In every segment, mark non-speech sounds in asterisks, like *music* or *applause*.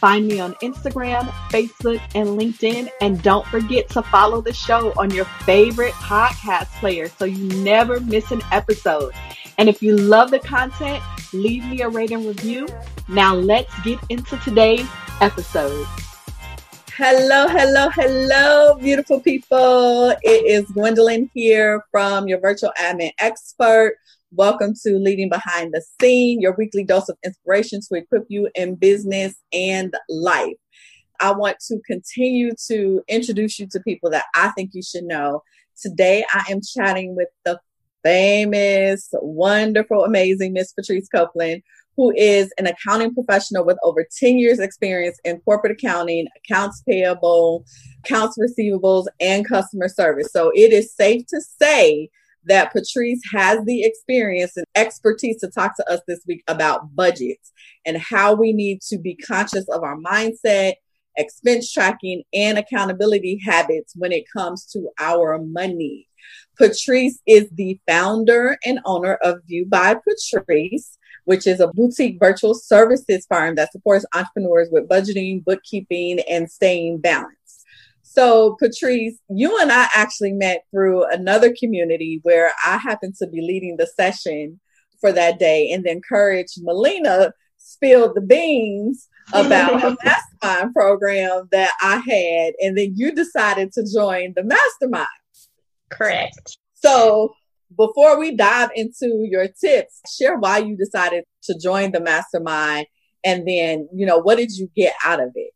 Find me on Instagram, Facebook, and LinkedIn. And don't forget to follow the show on your favorite podcast player so you never miss an episode. And if you love the content, leave me a rating review. Now let's get into today's episode. Hello, hello, hello, beautiful people. It is Gwendolyn here from your virtual admin expert. Welcome to Leading Behind the Scene, your weekly dose of inspiration to equip you in business and life. I want to continue to introduce you to people that I think you should know. Today, I am chatting with the famous, wonderful, amazing Miss Patrice Copeland, who is an accounting professional with over 10 years experience in corporate accounting, accounts payable, accounts receivables, and customer service. So it is safe to say that Patrice has the experience and expertise to talk to us this week about budgets and how we need to be conscious of our mindset, expense tracking, and accountability habits when it comes to our money. Patrice is the founder and owner of View by Patrice, which is a boutique virtual services firm that supports entrepreneurs with budgeting, bookkeeping, and staying balanced. So, Patrice, you and I actually met through another community where I happened to be leading the session for that day, and then Courage Melina spilled the beans about a *laughs* mastermind program that I had, and then you decided to join the mastermind. Correct. So, before we dive into your tips, share why you decided to join the mastermind, and then, you know, what did you get out of it?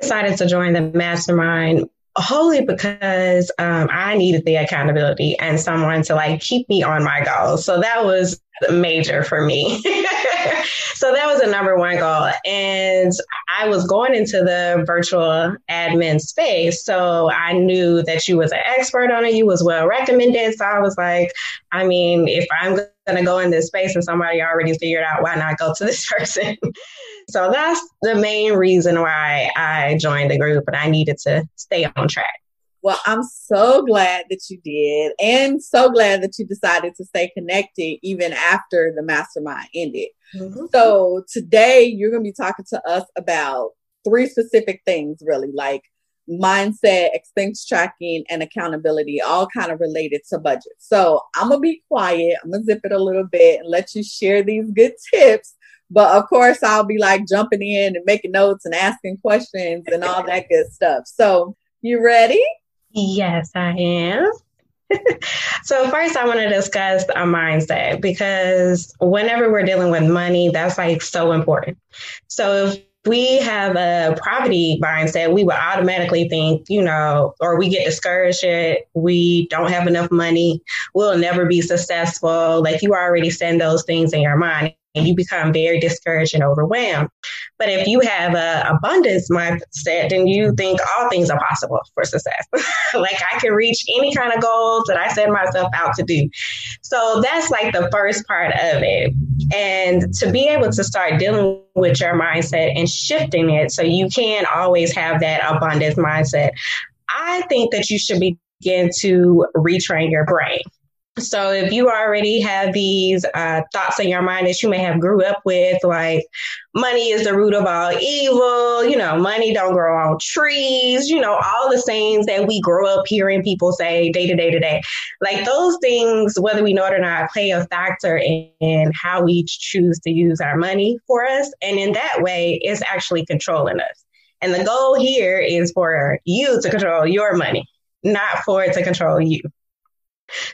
Decided to join the mastermind wholly because um, I needed the accountability and someone to like keep me on my goals. So that was major for me. *laughs* so that was a number one goal. And I was going into the virtual admin space. So I knew that you was an expert on it. You was well recommended. So I was like, I mean, if I'm going to go in this space and somebody already figured out, why not go to this *laughs* person? So that's the main reason why I joined the group and I needed to stay on track. Well, I'm so glad that you did, and so glad that you decided to stay connected even after the mastermind ended. Mm-hmm. So, today you're going to be talking to us about three specific things, really like mindset, expense tracking, and accountability, all kind of related to budget. So, I'm going to be quiet, I'm going to zip it a little bit and let you share these good tips but of course, I'll be like jumping in and making notes and asking questions and all that good stuff. So, you ready? Yes, I am. *laughs* so first I want to discuss a mindset because whenever we're dealing with money, that's like so important. So if we have a poverty mindset, we will automatically think, you know, or we get discouraged, we don't have enough money, we'll never be successful. Like you already send those things in your mind you become very discouraged and overwhelmed. But if you have a abundance mindset, then you think all things are possible for success. *laughs* like I can reach any kind of goals that I set myself out to do. So that's like the first part of it. And to be able to start dealing with your mindset and shifting it so you can always have that abundance mindset, I think that you should begin to retrain your brain. So if you already have these uh, thoughts in your mind that you may have grew up with, like money is the root of all evil, you know, money don't grow on trees, you know, all the things that we grow up hearing people say day to day to day, like those things, whether we know it or not, play a factor in, in how we choose to use our money for us, and in that way, it's actually controlling us. And the goal here is for you to control your money, not for it to control you.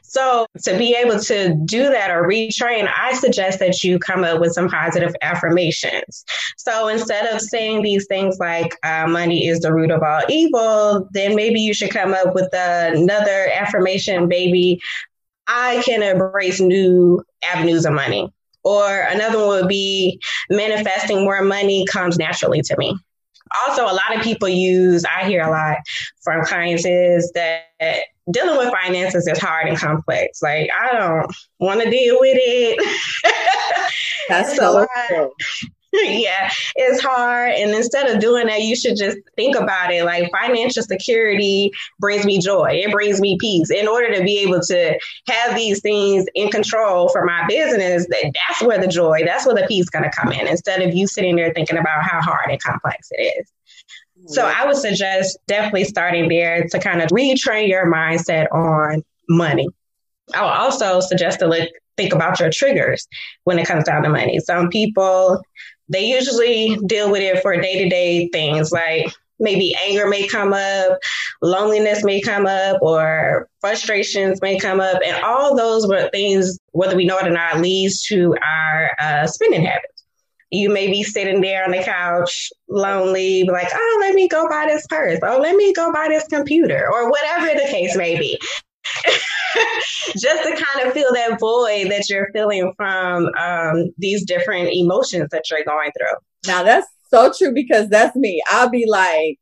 So to be able to do that or retrain, I suggest that you come up with some positive affirmations. So instead of saying these things like uh, money is the root of all evil, then maybe you should come up with another affirmation, baby. I can embrace new avenues of money. Or another one would be manifesting more money comes naturally to me Also, a lot of people use, I hear a lot from clients is that dealing with finances is hard and complex. Like, I don't want to deal with it. *laughs* That's so, *laughs* yeah, it's hard. And instead of doing that, you should just think about it. Like financial security brings me joy. It brings me peace. In order to be able to have these things in control for my business, that's where the joy, that's where the peace gonna come in. Instead of you sitting there thinking about how hard and complex it is. So I would suggest definitely starting there to kind of retrain your mindset on money. I would also suggest to look think about your triggers when it comes down to money. Some people they usually deal with it for day to day things like maybe anger may come up, loneliness may come up, or frustrations may come up. And all those things, whether we know it or not, leads to our uh, spending habits. You may be sitting there on the couch, lonely, like, oh, let me go buy this purse. Oh, let me go buy this computer, or whatever the case may be. *laughs* just to kind of fill that void that you're feeling from um, these different emotions that you're going through. Now that's so true because that's me. I'll be like,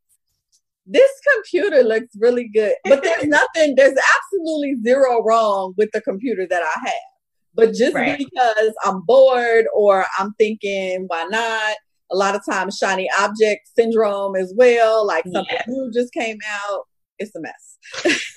this computer looks really good, but there's *laughs* nothing, there's absolutely zero wrong with the computer that I have. But just right. because I'm bored or I'm thinking, why not? A lot of times, shiny object syndrome as well. Like something yeah. new just came out. It's a mess. *laughs*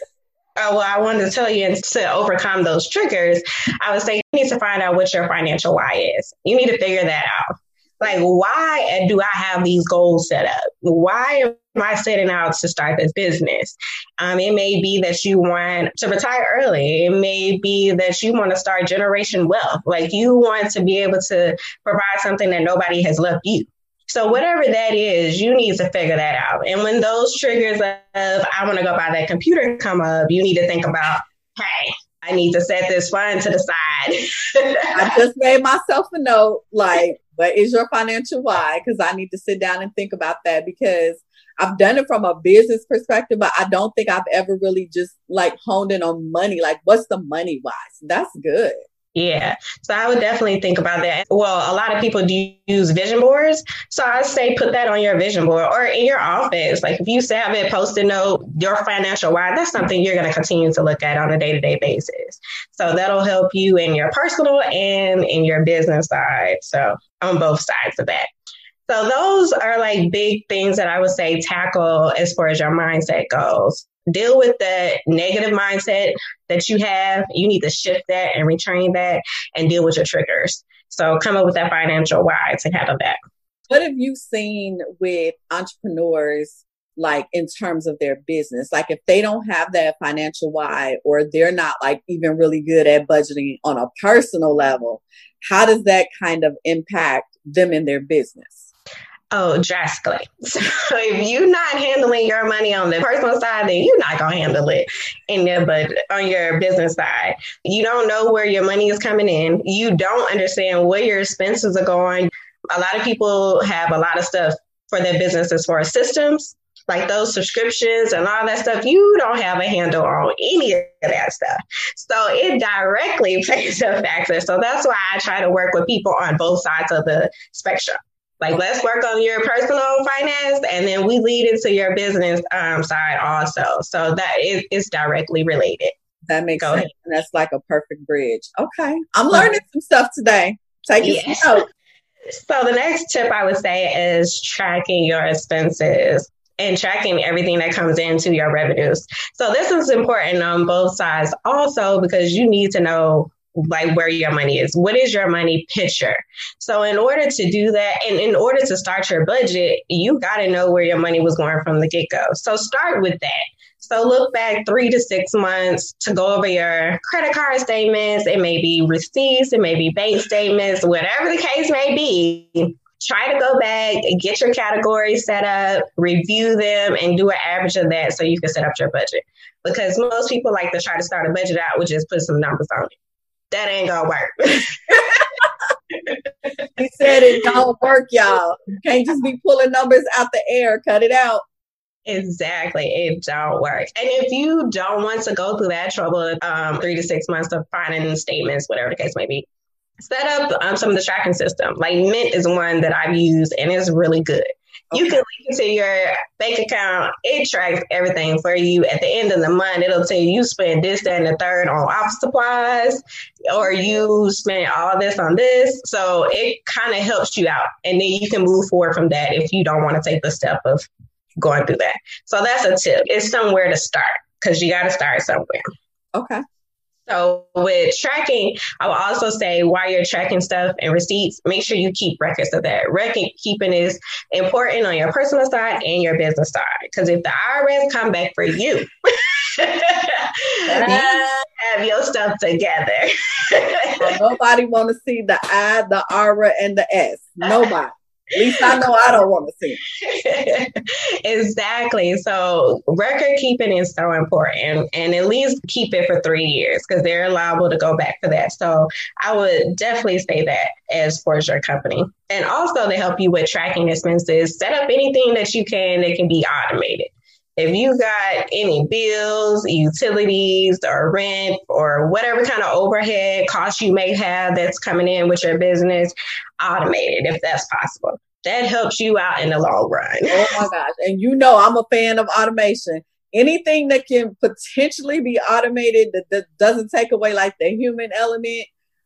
Oh, well, I wanted to tell you to overcome those triggers, I would say you need to find out what your financial why is. You need to figure that out. Like, why do I have these goals set up? Why I setting out to start this business? Um, it may be that you want to retire early. It may be that you want to start generation wealth. Like, you want to be able to provide something that nobody has left you. So whatever that is, you need to figure that out. And when those triggers of I want to go buy that computer come up, you need to think about, hey, I need to set this fund to the side. *laughs* I just made myself a note, like, what is your financial why? Because I need to sit down and think about that because I've done it from a business perspective, but I don't think I've ever really just like honed in on money. Like, what's the money wise? That's good. Yeah. So I would definitely think about that. Well, a lot of people do use vision boards. So I say put that on your vision board or in your office. Like if you have it posted note, your financial why, that's something you're going to continue to look at on a day to day basis. So that'll help you in your personal and in your business side. So on both sides of that. So those are like big things that I would say tackle as far as your mindset goes deal with the negative mindset that you have. You need to shift that and retrain that and deal with your triggers. So come up with that financial why to handle that. What have you seen with entrepreneurs like in terms of their business? Like if they don't have that financial why or they're not like even really good at budgeting on a personal level, how does that kind of impact them in their business? Oh, drastically. *laughs* So if you're not handling your money on the personal side, then you're not gonna handle it in there, but on your business side. You don't know where your money is coming in. You don't understand where your expenses are going. A lot of people have a lot of stuff for their business as far as systems, like those subscriptions and all that stuff, you don't have a handle on any of that stuff. So it directly *laughs* plays a factor. So that's why I try to work with people on both sides of the spectrum. Like, let's work on your personal finance, and then we lead into your business um, side also. So that is, is directly related. That makes Go sense. And that's like a perfect bridge. Okay, I'm learning some stuff today. Take it yeah. note. *laughs* So the next tip I would say is tracking your expenses and tracking everything that comes into your revenues. So this is important on both sides also because you need to know like where your money is. What is your money picture? So in order to do that and in order to start your budget, you got to know where your money was going from the get go. So start with that. So look back three to six months to go over your credit card statements. It may be receipts, it may be bank statements, whatever the case may be. Try to go back, get your categories set up, review them, and do an average of that so you can set up your budget. Because most people like to try to start a budget out with just put some numbers on it that ain't gonna work. *laughs* he said it don't work, y'all. You can't just be pulling numbers out the air. Cut it out. Exactly. It don't work. And if you don't want to go through that trouble, um, three to six months of finding statements, whatever the case may be, set up um, some of the tracking system. Like Mint is one that I've used and it's really good. You can link it to your bank account. It tracks everything for you. At the end of the month, it'll tell you you spend this, that, and the third on office supplies, or you spend all this on this. So it kind of helps you out. And then you can move forward from that if you don't want to take the step of going through that. So that's a tip. It's somewhere to start because you got to start somewhere. Okay. So with tracking, I will also say while you're tracking stuff and receipts, make sure you keep records of that. Record keeping is important on your personal side and your business side. Because if the IRS come back for you, *laughs* you have your stuff together. *laughs* nobody want to see the I, the R, and the S. Nobody. At least I know I don't want to see. exactly. So record keeping is so important and at least keep it for three years because they're liable to go back for that. So I would definitely say that as for your company. And also to help you with tracking expenses, set up anything that you can that can be automated. If you got any bills, utilities, or rent, or whatever kind of overhead cost you may have that's coming in with your business, automate it if that's possible. That helps you out in the long run. Oh my gosh. And you know, I'm a fan of automation. Anything that can potentially be automated that, that doesn't take away like the human element,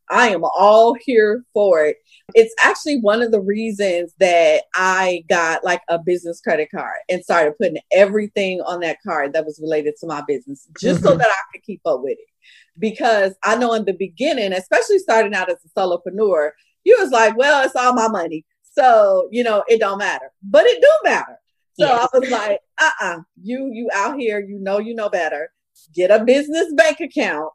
I am all here for it. It's actually one of the reasons that I got like a business credit card and started putting everything on that card that was related to my business just mm-hmm. so that I could keep up with it. Because I know in the beginning, especially starting out as a solopreneur, you was like, well, it's all my money. So, you know, it don't matter. But it do matter. So yes. I was like, uh-uh, you you out here, you know you know better. Get a business bank account,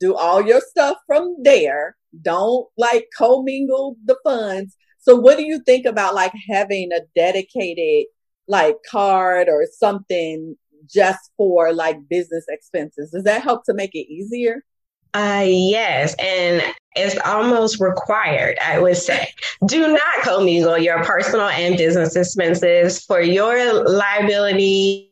do all your stuff from there. Don't like commingle the funds. So what do you think about like having a dedicated like card or something just for like business expenses? Does that help to make it easier? Uh, yes, and it's almost required, I would say. Do not commingle your personal and business expenses for your liability.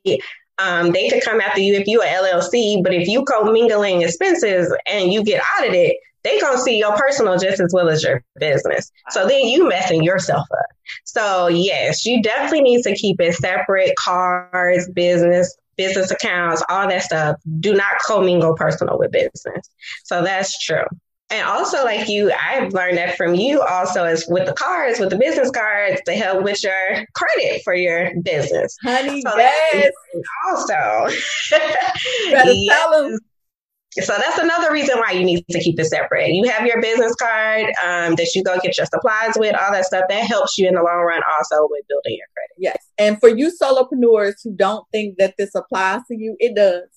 Um, they could come after you if you are LLC, but if you commingling expenses and you get audited, they gonna see your personal just as well as your business. So then you messing yourself up. So yes, you definitely need to keep it separate. Cards, business, business accounts, all that stuff. Do not commingle personal with business. So that's true. And also, like you, I've learned that from you also is with the cards, with the business cards to help with your credit for your business. Honey, so yes. Also, *laughs* *laughs* yes. So that's another reason why you need to keep it separate. You have your business card um, that you go get your supplies with, all that stuff. That helps you in the long run also with building your credit. Yes. And for you solopreneurs who don't think that this applies to you, it does.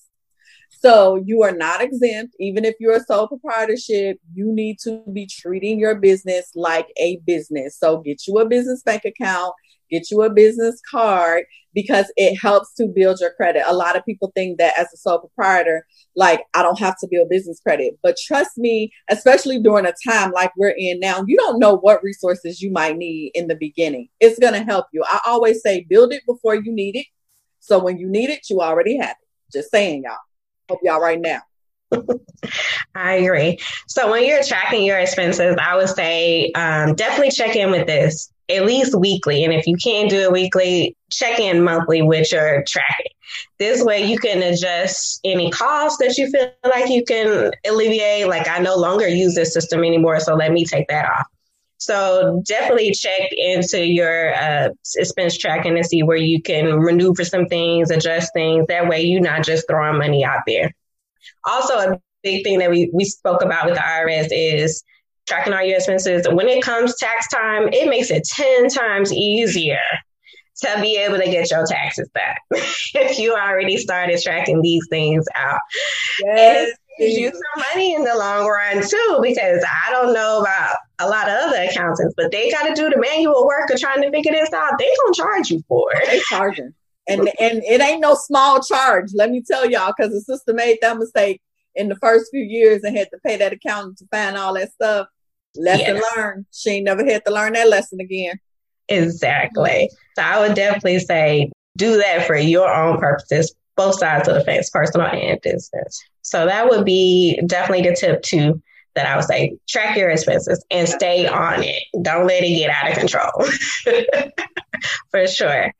So you are not exempt. Even if you're a sole proprietorship, you need to be treating your business like a business. So get you a business bank account get you a business card because it helps to build your credit. A lot of people think that as a sole proprietor, like I don't have to build business credit. But trust me, especially during a time like we're in now, you don't know what resources you might need in the beginning. It's going to help you. I always say build it before you need it. So when you need it, you already have it. Just saying, y'all. Hope y'all right now. I agree. So when you're tracking your expenses, I would say um, definitely check in with this at least weekly. And if you can't do it weekly, check in monthly with your tracking. This way you can adjust any costs that you feel like you can alleviate. Like I no longer use this system anymore, so let me take that off. So definitely check into your uh, expense tracking and see where you can maneuver some things, adjust things. That way you're not just throwing money out there. Also, a big thing that we, we spoke about with the IRS is tracking all your expenses. When it comes tax time, it makes it 10 times easier to be able to get your taxes back *laughs* if you already started tracking these things out. Yes. And you some money in the long run too, because I don't know about a lot of other accountants, but they got to do the manual work of trying to figure this out. They gonna charge you for it. They charging, and and it ain't no small charge. Let me tell y'all, because the sister made that mistake in the first few years and had to pay that accountant to find all that stuff. Lesson yes. learned. She ain't never had to learn that lesson again. Exactly. So I would definitely say do that for your own purposes, both sides of the fence, personal and business. So that would be definitely the tip two that I would say track your expenses and stay on it. Don't let it get out of control. *laughs* For sure.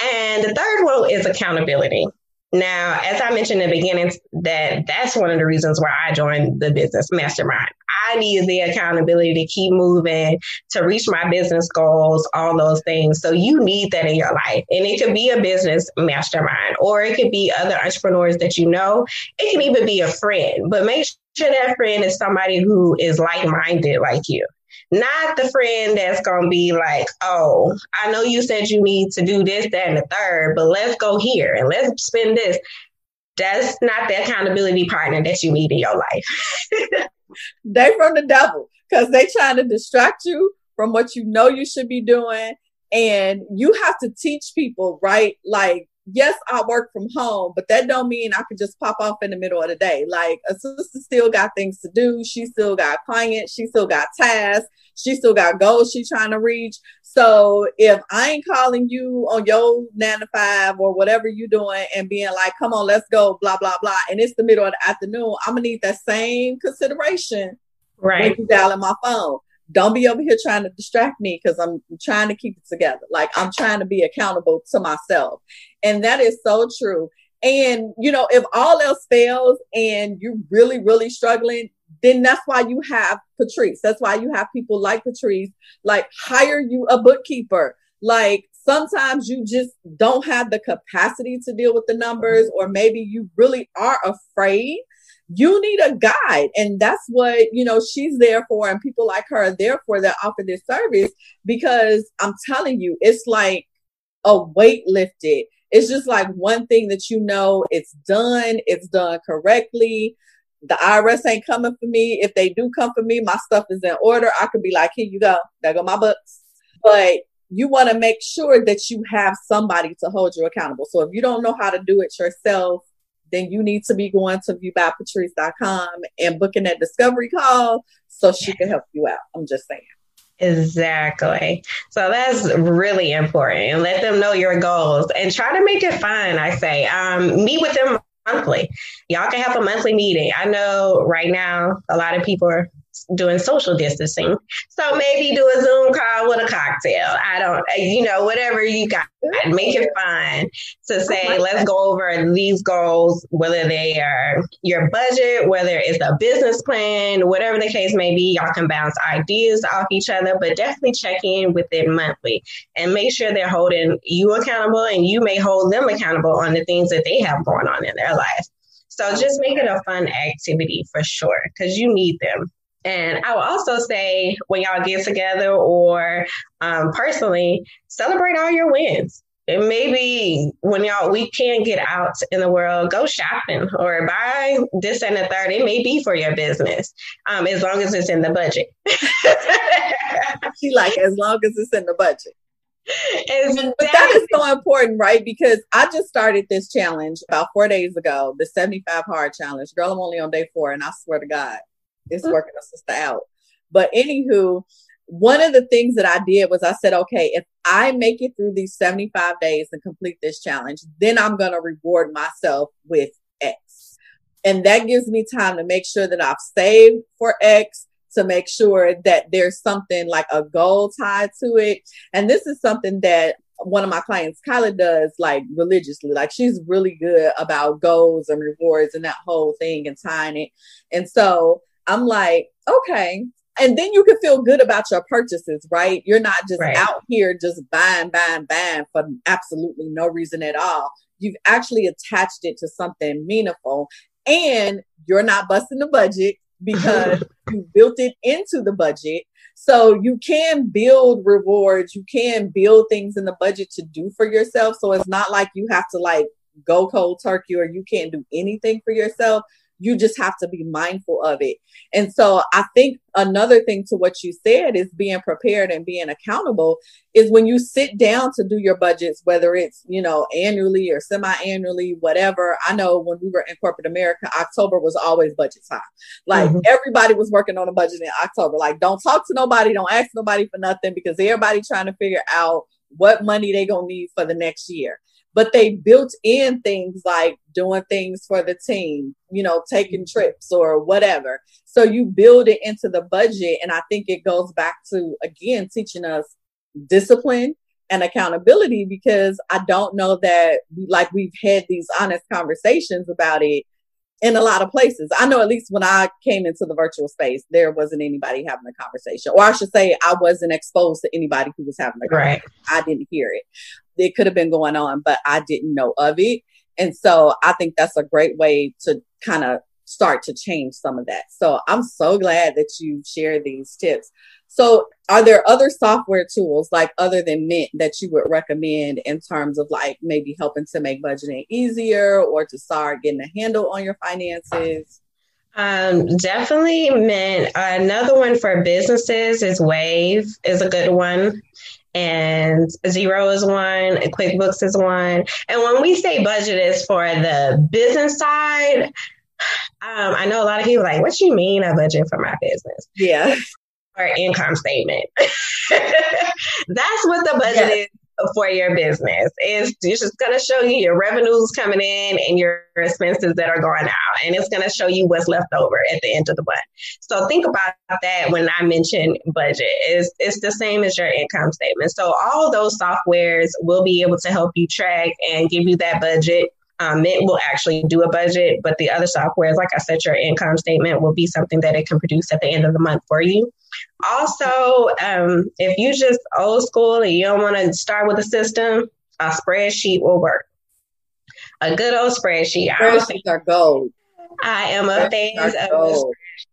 And the third one is accountability. Now, as I mentioned in the beginning, that that's one of the reasons why I joined the business mastermind. I needed the accountability to keep moving, to reach my business goals, all those things. So you need that in your life. And it could be a business mastermind, or it could be other entrepreneurs that you know. It can even be a friend, but make sure that friend is somebody who is like minded like you. Not the friend that's to be like, oh, I know you said you need to do this, that, and the third, but let's go here and let's spend this. That's not the accountability partner that you need in your life. *laughs* they from the devil because they trying to distract you from what you know you should be doing. And you have to teach people, right? Like yes, I work from home, but that don't mean I can just pop off in the middle of the day. Like a sister still got things to do. She still got clients. She still got tasks. She still got goals she's trying to reach. So if I ain't calling you on your nine to five or whatever you doing and being like, come on, let's go, blah, blah, blah. And it's the middle of the afternoon, I'm gonna need that same consideration right. when you dialing my phone don't be over here trying to distract me because I'm trying to keep it together. Like I'm trying to be accountable to myself. And that is so true. And, you know, if all else fails and you're really, really struggling, then that's why you have Patrice. That's why you have people like Patrice, like hire you a bookkeeper. Like sometimes you just don't have the capacity to deal with the numbers, or maybe you really are afraid you need a guide. And that's what you know she's there for and people like her are there for that offer this service because i'm telling you it's like a weight lifted it's just like one thing that you know it's done it's done correctly. The irs ain't coming for me. If they do come for me my stuff is in order. I could be like here you go. There go my books. But you want to make sure that you have somebody to hold you accountable. So if you don't know how to do it yourself then you need to be going to viewbypatrice.com and booking that discovery call so she can help you out. I'm just saying. Exactly. So that's really important. And let them know your goals and try to make it fun. I say, um, meet with them monthly. Y'all can have a monthly meeting. I know right now a lot of people are doing social distancing. So maybe do a Zoom call with a cocktail. I don't, you know, whatever you got, make it fun to say, let's go over these goals, whether they are your budget, whether it's a business plan, whatever the case may be. Y'all can bounce ideas off each other, but definitely check in with them monthly and make sure they're holding you accountable and you may hold them accountable on the things that they have going on in their life. So just make it a fun activity for sure because you need them. And I will also say when y'all get together or um, personally, celebrate all your wins. And maybe when y'all we can't get out in the world, go shopping or buy this and the third. It may be for your business, um, as long as it's in the budget. *laughs* she like as long as it's in the budget. Exactly. But that is so important, right? Because I just started this challenge about four days ago, the 75 hard challenge. Girl, I'm only on day four, and I swear to God, it's working a sister out. But anywho, one of the things that I did was I said, okay, if I make it through these 75 days and complete this challenge, then I'm going to reward myself with X. And that gives me time to make sure that I've saved for X, to make sure that there's something like a goal tied to it. And this is something that one of my clients, Kyla, does like religiously. Like she's really good about goals and rewards and that whole thing and tying it. And so I'm like, okay. And then you can feel good about your purchases, right? You're not just right. out here just buying, buying, buying for absolutely no reason at all. You've actually attached it to something meaningful and you're not busting the budget because *laughs* you built it into the budget. So you can build rewards, you can build things in the budget to do for yourself. So it's not like you have to like go cold turkey or you can't do anything for yourself you just have to be mindful of it. And so I think another thing to what you said is being prepared and being accountable is when you sit down to do your budgets, whether it's, you know, annually or semi annually, whatever. I know when we were in corporate America, October was always budget time. Like mm-hmm. everybody was working on a budget in October. Like, don't talk to nobody, don't ask nobody for nothing because everybody trying to figure out what money they gonna need for the next year. But they built in things like doing things for the team, you know, taking mm-hmm. trips or whatever. So you build it into the budget. And I think it goes back to, again, teaching us discipline and accountability because I don't know that, like, we've had these honest conversations about it in a lot of places. I know at least when I came into the virtual space, there wasn't anybody having a conversation, or I should say, I wasn't exposed to anybody who was having a conversation. Right. I didn't hear it. It could have been going on, but I didn't know of it. And so I think that's a great way to kind of start to change some of that. So I'm so glad that you share these tips. So, are there other software tools like other than Mint that you would recommend in terms of like maybe helping to make budgeting easier or to start getting a handle on your finances? Um, definitely Mint. Another one for businesses is Wave is a good one. And Xero is one, QuickBooks is one. And when we say budget is for the business side, um, I know a lot of people like, what you mean a budget for my business? Yeah or income statement. *laughs* That's what the budget yes. is for your business. It's, it's just going to show you your revenues coming in and your expenses that are going out. And it's going to show you what's left over at the end of the month. So think about that when I mention budget. It's, it's the same as your income statement. So all those softwares will be able to help you track and give you that budget um, Mint will actually do a budget, but the other software, like I said, your income statement will be something that it can produce at the end of the month for you. Also, um, if you just old school and you don't want to start with a system, a spreadsheet will work. A good old spreadsheet. Spreadsheets are gold. I am a fan of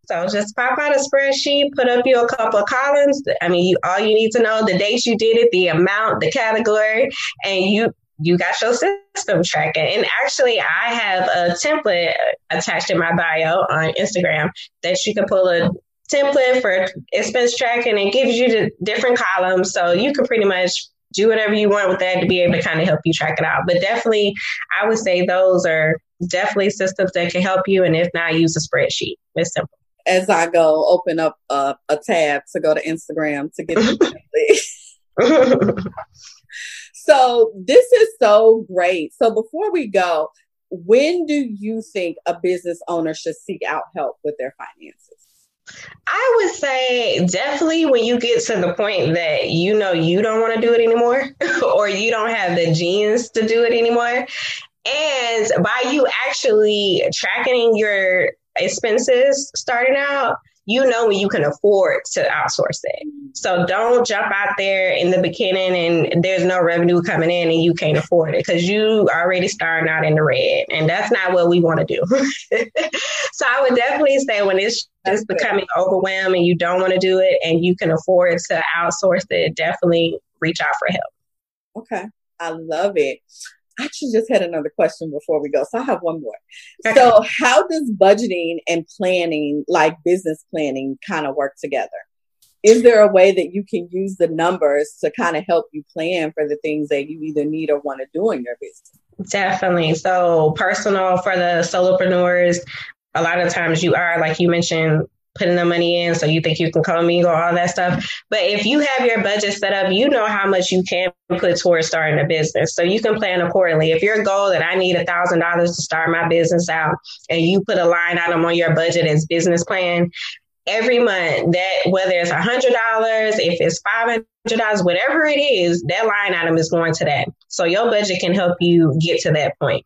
so just pop out a spreadsheet, put up you a couple of columns. I mean, you, all you need to know the dates you did it, the amount, the category, and you you got your system tracking. And actually, I have a template attached in my bio on Instagram that you can pull a template for expense tracking and gives you the different columns. So you can pretty much do whatever you want with that to be able to kind of help you track it out. But definitely, I would say those are definitely systems that can help you. And if not, use a spreadsheet. It's simple. As I go, open up a, a tab to go to Instagram to get *laughs* the *laughs* So this is so great. So before we go, when do you think a business owner should seek out help with their finances? I would say definitely when you get to the point that you know you don't want to do it anymore *laughs* or you don't have the genes to do it anymore. And by you actually tracking your expenses starting out, you know when you can afford to outsource it. So don't jump out there in the beginning and there's no revenue coming in and you can't afford it because you already starting out in the red. And that's not what we want to do. *laughs* so I would definitely say when it's just becoming overwhelmed and you don't want to do it and you can afford to outsource it, definitely reach out for help. Okay. I love it. I actually just had another question before we go. So I have one more. Okay. So, how does budgeting and planning, like business planning, kind of work together? Is there a way that you can use the numbers to kind of help you plan for the things that you either need or want to do in your business? Definitely. So, personal for the solopreneurs, a lot of times you are, like you mentioned, putting the money in so you think you can commingle all that stuff. But if you have your budget set up, you know how much you can put towards starting a business. So you can plan accordingly. If your goal that I need a thousand dollars to start my business out and you put a line item on your budget as business plan, every month that whether it's a hundred dollars, if it's five hundred dollars, whatever it is, that line item is going to that. So your budget can help you get to that point.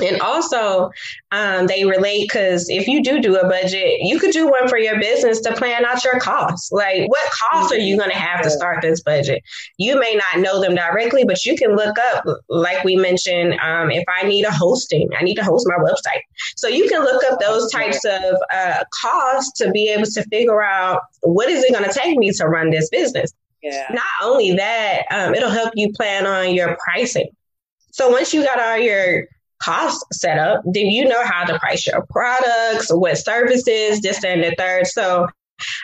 And also, um, they relate because if you do do a budget, you could do one for your business to plan out your costs. Like, what costs are you going to have to start this budget? You may not know them directly, but you can look up, like we mentioned, um, if I need a hosting, I need to host my website. So you can look up those types of uh, costs to be able to figure out what is it going to take me to run this business. Yeah. Not only that, um, it'll help you plan on your pricing. So once you got all your cost setup, then you know how to price your products, what services, this and the third. So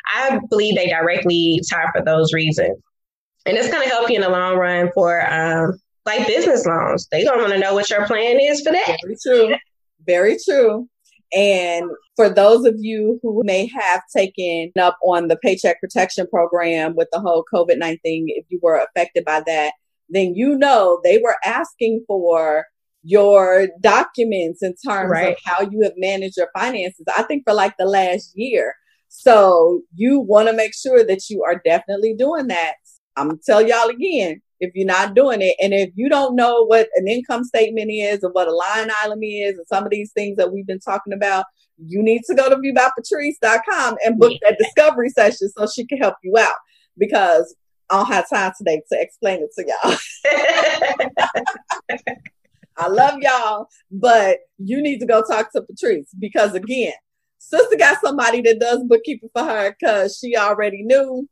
I believe they directly tie for those reasons. And it's going to help you in the long run for um, like business loans. They don't want to know what your plan is for that. Very true. Very true. And for those of you who may have taken up on the Paycheck Protection Program with the whole COVID 19, if you were affected by that, then you know they were asking for your documents in terms right. of how you have managed your finances. I think for like the last year. So you want to make sure that you are definitely doing that. I'm gonna tell y'all again, if you're not doing it, and if you don't know what an income statement is or what a line item is, and some of these things that we've been talking about, you need to go to viewbypatrice.com and book that discovery session so she can help you out. Because I don't have time today to explain it to y'all. *laughs* I love y'all, but you need to go talk to Patrice because again, sister got somebody that does bookkeeping for her because she already knew.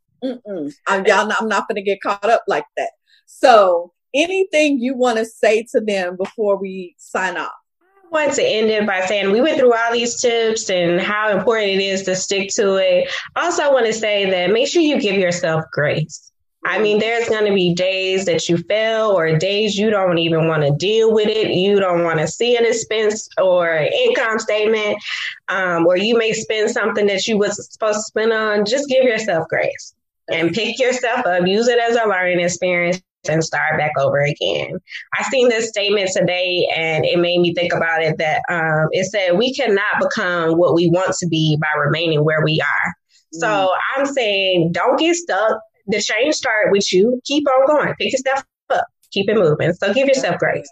I'm, y'all, I'm not to get caught up like that. So, anything you want to say to them before we sign off? I want to end it by saying we went through all these tips and how important it is to stick to it. Also, I want to say that make sure you give yourself grace. I mean, there's going to be days that you fail or days you don't even want to deal with it. You don't want to see an expense or income statement, um, or you may spend something that you was supposed to spend on. Just give yourself grace and pick yourself up. Use it as a learning experience and start back over again. I seen this statement today and it made me think about it that um, it said we cannot become what we want to be by remaining where we are. So mm. I'm saying don't get stuck the change start with you. Keep on going. Pick yourself up. Keep it moving. So give yourself grace.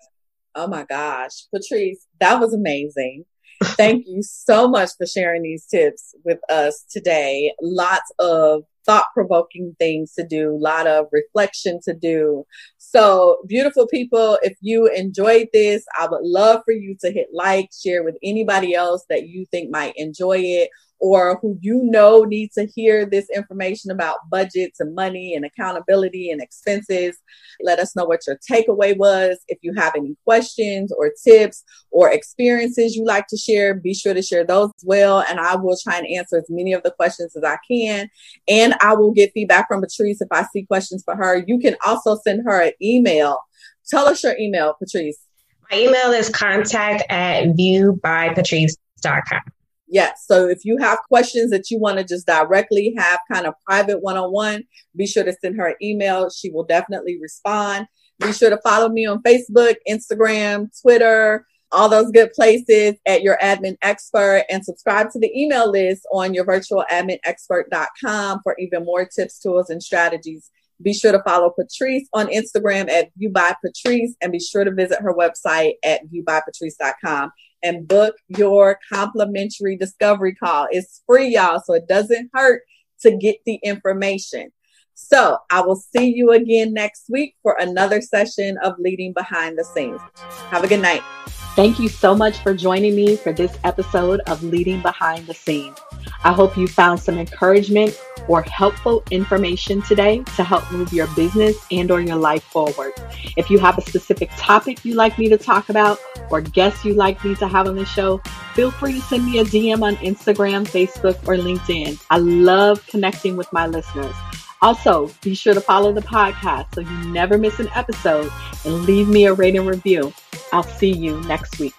Oh my gosh. Patrice, that was amazing. Thank you so much for sharing these tips with us today. Lots of thought provoking things to do, a lot of reflection to do. So, beautiful people, if you enjoyed this, I would love for you to hit like, share with anybody else that you think might enjoy it or who you know need to hear this information about budgets and money and accountability and expenses. Let us know what your takeaway was. If you have any questions or tips or experiences you like to share, be sure to share those as well. And I will try and answer as many of the questions as I can. And I will get feedback from Patrice if I see questions for her. You can also send her an email. Tell us your email, Patrice. My email is contact at viewbypatrice.com. Yes. So if you have questions that you want to just directly have kind of private one on one, be sure to send her an email. She will definitely respond. Be sure to follow me on Facebook, Instagram, Twitter, all those good places at your admin expert and subscribe to the email list on your virtual admin expert.com for even more tips, tools, and strategies. Be sure to follow Patrice on Instagram at View by Patrice and be sure to visit her website at viewbypatrice.com and book your complimentary discovery call. It's free, y'all, so it doesn't hurt to get the information. So I will see you again next week for another session of Leading Behind the Scenes. Have a good night. Thank you so much for joining me for this episode of Leading Behind the Scenes. I hope you found some encouragement or helpful information today to help move your business and or your life forward. If you have a specific topic you'd like me to talk about or guests you'd like me to have on the show, feel free to send me a DM on Instagram, Facebook, or LinkedIn. I love connecting with my listeners. Also, be sure to follow the podcast so you never miss an episode and leave me a rating review. I'll see you next week.